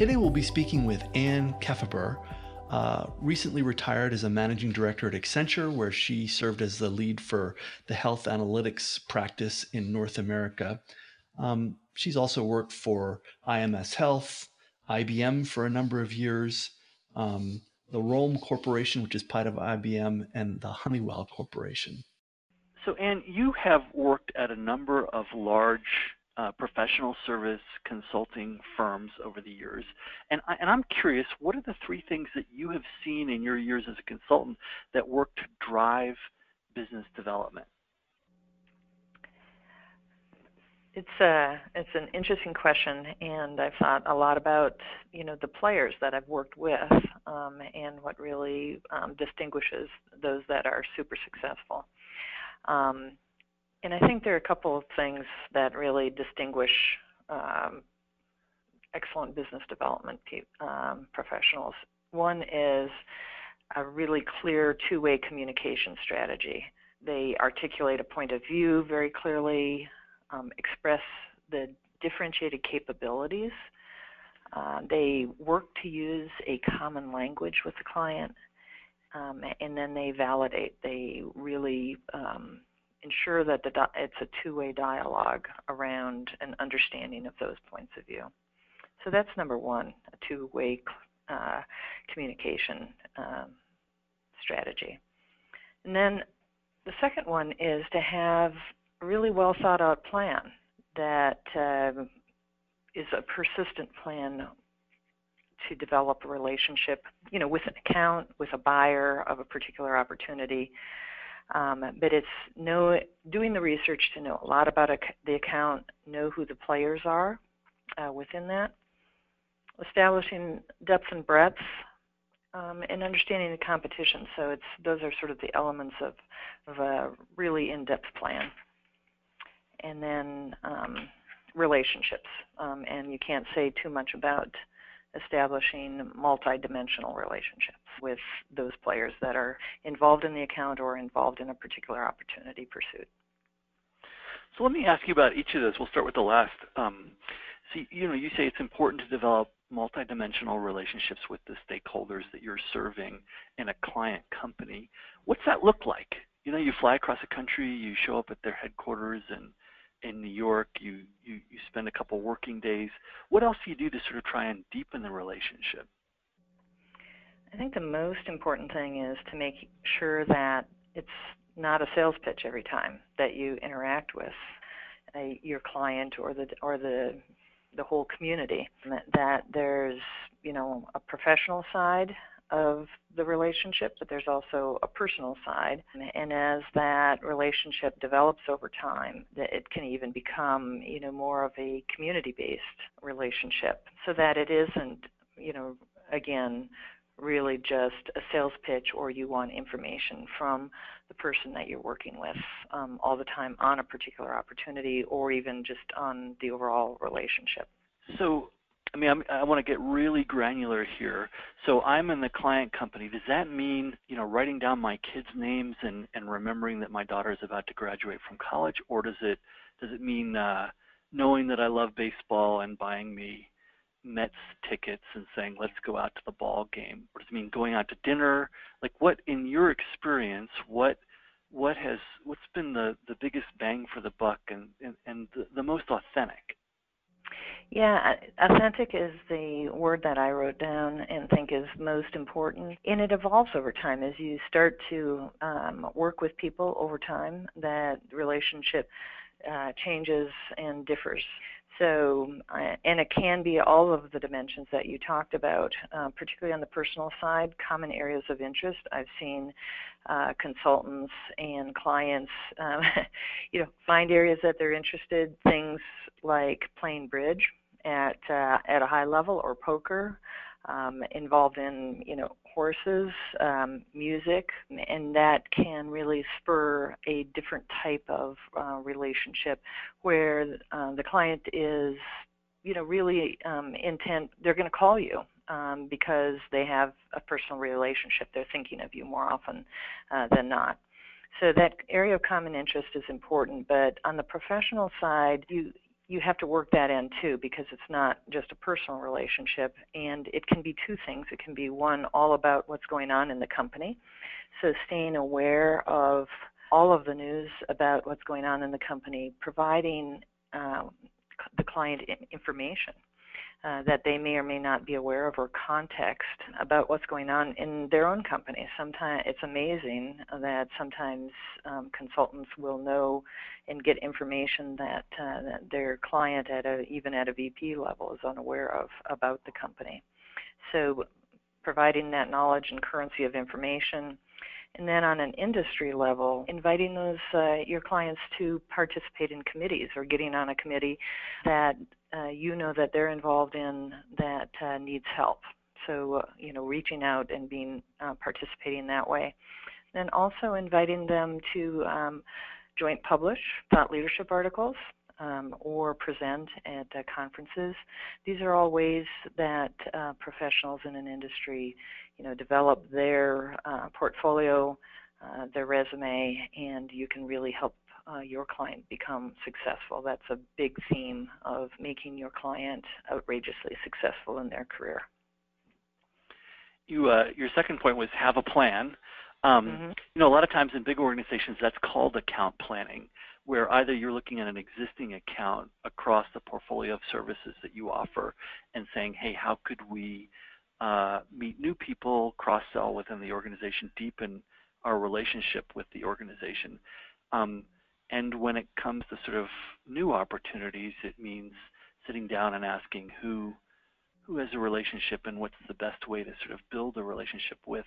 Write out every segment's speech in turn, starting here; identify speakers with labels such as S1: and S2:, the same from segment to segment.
S1: Today we'll be speaking with Ann Kieffaber, uh, recently retired as a managing director at Accenture, where she served as the lead for the health analytics practice in North America. Um, she's also worked for IMS Health, IBM for a number of years, um, the ROLM Corporation, which is part of IBM, and the Honeywell Corporation.
S2: So, Anne, you have worked at a number of large uh, professional service consulting firms over the years. And, I, and I'm curious, what are the three things that you have seen in your years as a consultant that work to drive business development?
S3: It's a uh, it's an interesting question, and I've thought a lot about you know the players that I've worked with, um, and what really um, distinguishes those that are super successful. Um, and I think there are a couple of things that really distinguish um, excellent business development um, professionals. One is a really clear two-way communication strategy. They articulate a point of view very clearly, um, express the differentiated capabilities. Uh, they work to use a common language with the client, um, and then they validate. They really um, ensure that the it's a two-way dialogue around an understanding of those points of view. So that's number one, a two-way uh, communication um, strategy. And then the second one is to have a really well thought out plan that uh, is a persistent plan to develop a relationship, you know, with an account, with a buyer of a particular opportunity, um, but it's know, doing the research to know a lot about a, the account, know who the players are uh, within that, establishing depth and breadth, um, and understanding the competition. So it's those are sort of the elements of, of a really in-depth plan. And then um, relationships, um, and you can't say too much about establishing multi-dimensional relationships with those players that are involved in the account or involved in a particular opportunity pursuit.
S2: So let me ask you about each of those. We'll start with the last. Um, so you know, you say it's important to develop multi-dimensional relationships with the stakeholders that you're serving in a client company. What's that look like? You know, you fly across the country, you show up at their headquarters, and in New York, you, you, you spend a couple working days. What else do you do to sort of try and deepen the relationship?
S3: I think the most important thing is to make sure that it's not a sales pitch every time that you interact with a, your client or the or the the whole community. That, that there's you know a professional side of the relationship, but there's also a personal side. And as that relationship develops over time, it can even become, you know, more of a community-based relationship, so that it isn't, you know, again, really just a sales pitch or you want information from the person that you're working with um, all the time on a particular opportunity or even just on the overall relationship.
S2: So I mean, I'm, i want to get really granular here. So I'm in the client company. Does that mean, you know, writing down my kids' names and, and remembering that my daughter is about to graduate from college, or does it does it mean uh, knowing that I love baseball and buying me Mets tickets and saying let's go out to the ball game, or does it mean going out to dinner? Like, what in your experience, what what has what's been the the biggest bang for the buck and and, and the, the most authentic?
S3: Yeah, authentic is the word that I wrote down and think is most important. And it evolves over time as you start to um, work with people over time. That relationship uh, changes and differs. So, uh, and it can be all of the dimensions that you talked about, uh, particularly on the personal side, common areas of interest. I've seen uh, consultants and clients, um, you know, find areas that they're interested, things like playing bridge at uh, at a high level or poker, um, involved in you know horses, um, music, and that can really spur a different type of uh, relationship where uh, the client is you know really um, intent. They're going to call you um, because they have a personal relationship. They're thinking of you more often uh, than not. So that area of common interest is important, but on the professional side, you you have to work that in too because it's not just a personal relationship and it can be two things. It can be one all about what's going on in the company. So staying aware of all of the news about what's going on in the company providing um, the client information uh, that they may or may not be aware of or context about what's going on in their own company. Sometimes it's amazing that sometimes um, consultants will know and get information that, uh, that their client at a, even at a VP level is unaware of about the company. So providing that knowledge and currency of information and then on an industry level, inviting those uh, your clients to participate in committees or getting on a committee that uh, you know that they're involved in that uh, needs help. So uh, you know, reaching out and being uh, participating that way. Then also inviting them to um, joint publish thought leadership articles um, or present at uh, conferences. These are all ways that uh, professionals in an industry, you know, develop their uh, portfolio, uh, their resume, and you can really help uh, your client become successful. That's a big theme of making your client outrageously successful in their career.
S2: You, uh, your second point was have a plan. Um, mm-hmm. You know, a lot of times in big organizations, that's called account planning where either you're looking at an existing account across the portfolio of services that you offer and saying, hey, how could we uh, meet new people, cross-sell within the organization, deepen our relationship with the organization. Um, and when it comes to sort of new opportunities, it means sitting down and asking who who has a relationship and what's the best way to sort of build a relationship with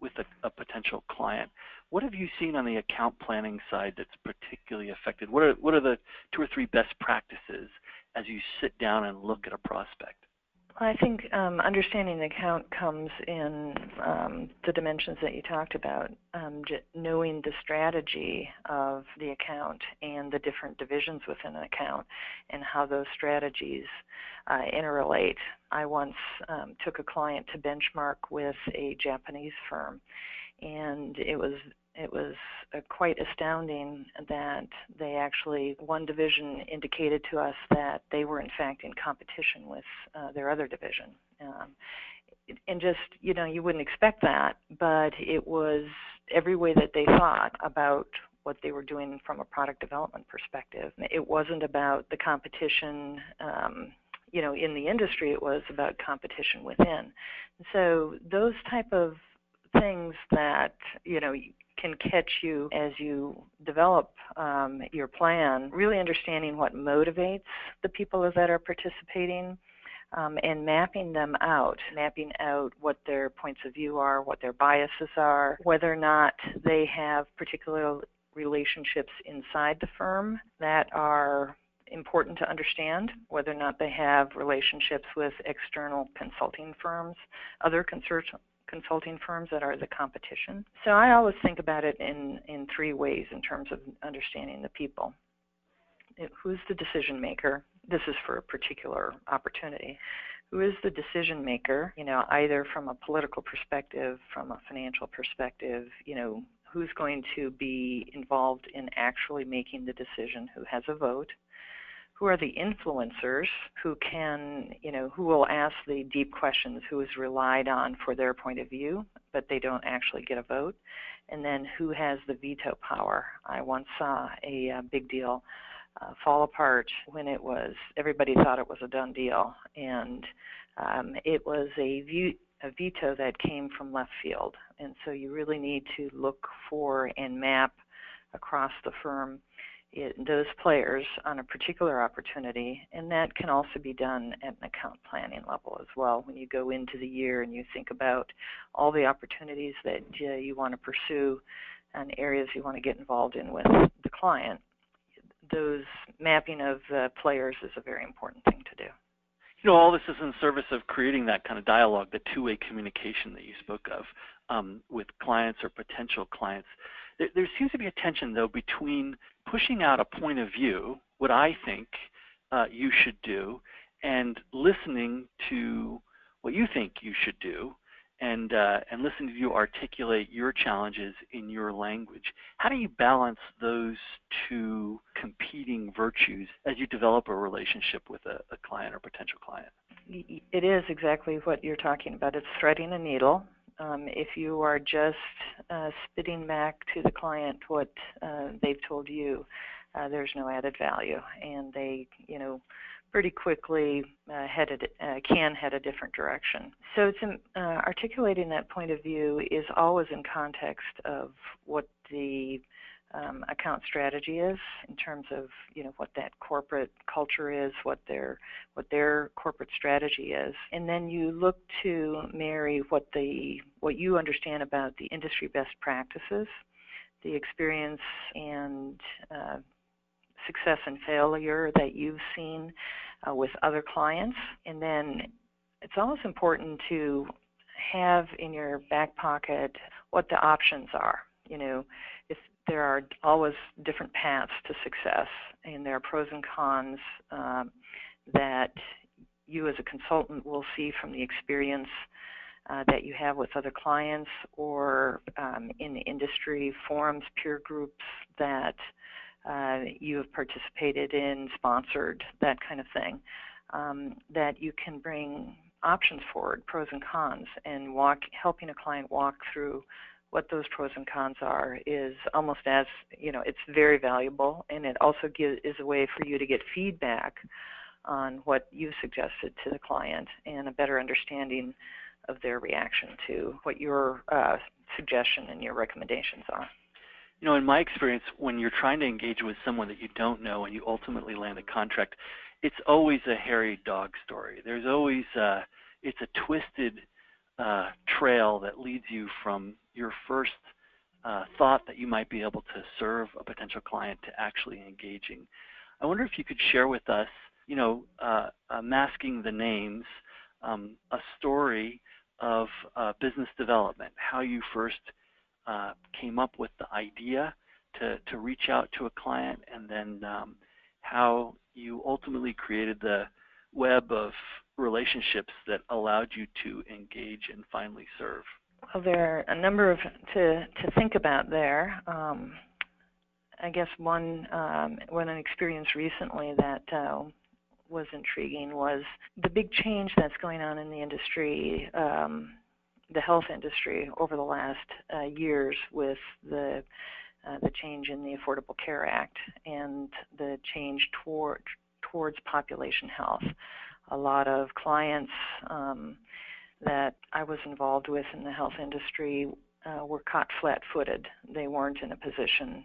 S2: with a, a, potential client. What have you seen on the account planning side that's particularly affected? What are, what are the two or three best practices as you sit down and look at a prospect?
S3: I think um, understanding the account comes in um, the dimensions that you talked about, um, knowing the strategy of the account and the different divisions within an account and how those strategies uh, interrelate. I once um, took a client to benchmark with a Japanese firm, and it was it was uh, quite astounding that they actually, one division indicated to us that they were in fact in competition with uh, their other division. Um, and just, you know, you wouldn't expect that, but it was every way that they thought about what they were doing from a product development perspective. It wasn't about the competition. Um, you know, in the industry, it was about competition within. So those type of things that you know can catch you as you develop um, your plan, really understanding what motivates the people that are participating. Um, and mapping them out, mapping out what their points of view are, what their biases are, whether or not they have particular relationships inside the firm that are important to understand, whether or not they have relationships with external consulting firms, other consulting firms that are the competition. So I always think about it in, in three ways in terms of understanding the people. Who's the decision maker? This is for a particular opportunity. Who is the decision maker, you know, either from a political perspective, from a financial perspective, you know, who's going to be involved in actually making the decision, who has a vote, who are the influencers who can, you know, who will ask the deep questions, who is relied on for their point of view, but they don't actually get a vote, and then who has the veto power. I once saw a, a big deal uh, fall apart when it was everybody thought it was a done deal, and um, it was a veto that came from left field, and so you really need to look for and map across the firm it, those players on a particular opportunity, and that can also be done at an account planning level as well. When you go into the year and you think about all the opportunities that uh, you want to pursue and areas you want to get involved in with the client, those mapping of uh, players is a very important thing to do.
S2: You know, all this is in service of creating that kind of dialogue, the two-way communication that you spoke of um, with clients or potential clients. There, there seems to be a tension, though, between pushing out a point of view, what I think uh, you should do, and listening to what you think you should do, and uh, and listening to you articulate your challenges in your language. How do you balance those two competing virtues as you develop a relationship with a, a client or potential client?
S3: It is exactly what you're talking about. It's threading a needle. Um, if you are just uh, spitting back to the client what uh, they've told you, uh, there's no added value, and they, you know, pretty quickly uh, headed uh, can head a different direction. So it's in, uh, articulating that point of view is always in context of what the um, account strategy is in terms of you know what that corporate culture is, what their what their corporate strategy is, and then you look to marry what the what you understand about the industry best practices, the experience and uh, success and failure that you've seen uh, with other clients. And then it's always important to have in your back pocket what the options are. You know, if there are always different paths to success, and there are pros and cons um, that you as a consultant will see from the experience uh, that you have with other clients or um, in the industry forums, peer groups that uh, you have participated in, sponsored, that kind of thing, um, that you can bring options forward, pros and cons, and walk, helping a client walk through what those pros and cons are is almost as you know it's very valuable and it also gives is a way for you to get feedback on what you've suggested to the client and a better understanding of their reaction to what your uh, suggestion and your recommendations are
S2: you know, in my experience, when you're trying to engage with someone that you don't know and you ultimately land a contract, it's always a hairy dog story. There's always uh, it's a twisted uh, trail that leads you from your first uh, thought that you might be able to serve a potential client to actually engaging. I wonder if you could share with us, you know, uh, masking the names, um, a story of uh, business development, how you first uh, came up with the idea to, to reach out to a client and then um, how you ultimately created the web of relationships that allowed you to engage and finally serve?
S3: Well, there are a number of to to think about there. Um, I guess one um, one experience recently that uh, was intriguing was the big change that's going on in the industry um, the health industry over the last uh, years with the uh, the change in the Affordable Care Act and the change toward towards population health. A lot of clients um, that I was involved with in the health industry uh, were caught flat-footed. They weren't in a position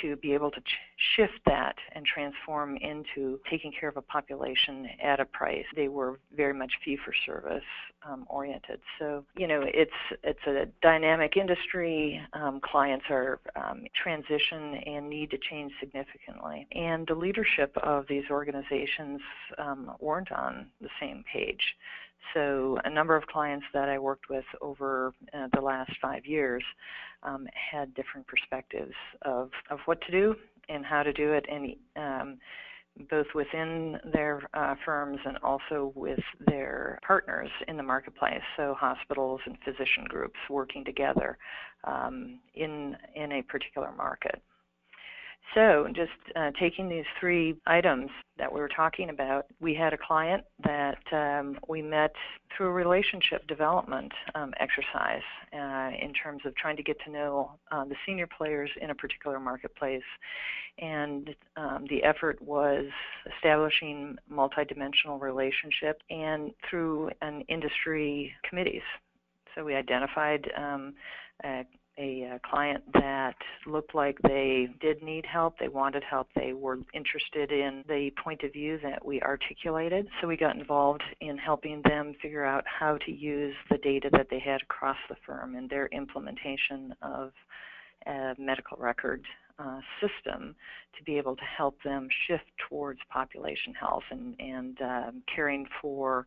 S3: to be able to ch- shift that and transform into taking care of a population at a price. They were very much fee-for-service um, oriented. So you know, it's it's a dynamic industry. Um, clients are um, transition and need to change significantly, and the leadership of these organizations um, weren't on the same page. So a number of clients that I worked with over uh, the last five years um, had different perspectives of, of what to do and how to do it, and um, both within their uh, firms and also with their partners in the marketplace, so hospitals and physician groups working together um, in in a particular market. So, just uh, taking these three items that we were talking about, we had a client that um, we met through a relationship development um, exercise uh, in terms of trying to get to know uh, the senior players in a particular marketplace. And um, the effort was establishing multidimensional relationship and through an industry committees. So we identified um, a uh, client that looked like they did need help, they wanted help, they were interested in the point of view that we articulated. So we got involved in helping them figure out how to use the data that they had across the firm and their implementation of a medical record uh, system to be able to help them shift towards population health and, and um, caring for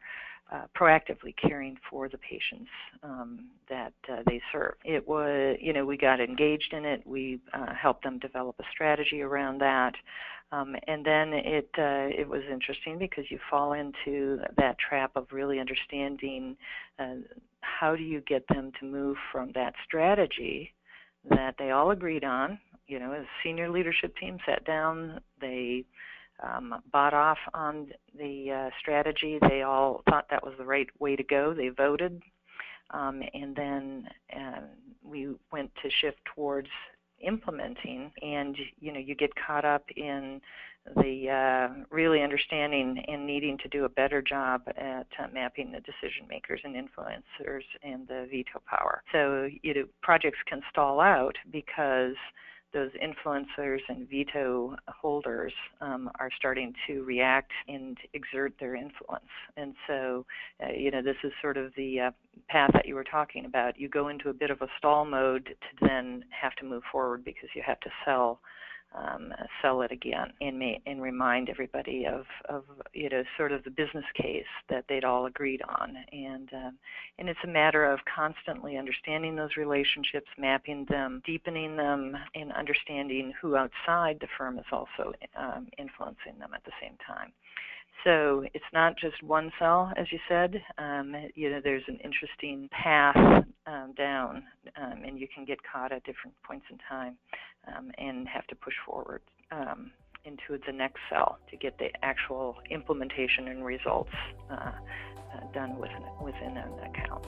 S3: uh, proactively caring for the patients um, that uh, they serve. It was, you know, we got engaged in it. We uh, helped them develop a strategy around that, um, and then it uh, it was interesting because you fall into that trap of really understanding uh, how do you get them to move from that strategy that they all agreed on? You know, as senior leadership team sat down, they um, bought off on the uh, strategy. They all thought that was the right way to go. They voted, um, and then uh, we went to shift towards implementing. And you know, you get caught up in the uh, really understanding and needing to do a better job at uh, mapping the decision makers and influencers and the veto power. So you know, projects can stall out because those influencers and veto holders um, are starting to react and exert their influence. And so, uh, you know, this is sort of the uh, path that you were talking about. You go into a bit of a stall mode to then have to move forward because you have to sell um, sell it again and may, and remind everybody of, of you know sort of the business case that they'd all agreed on. And um, and it's a matter of constantly understanding those relationships mapping them deepening them and understanding who outside the firm is also um, influencing them at the same time. So it's not just one cell, as you said. Um, you know, there's an interesting path um, down, um, and you can get caught at different points in time um, and have to push forward um, into the next cell to get the actual implementation and results uh, uh, done within, within an account.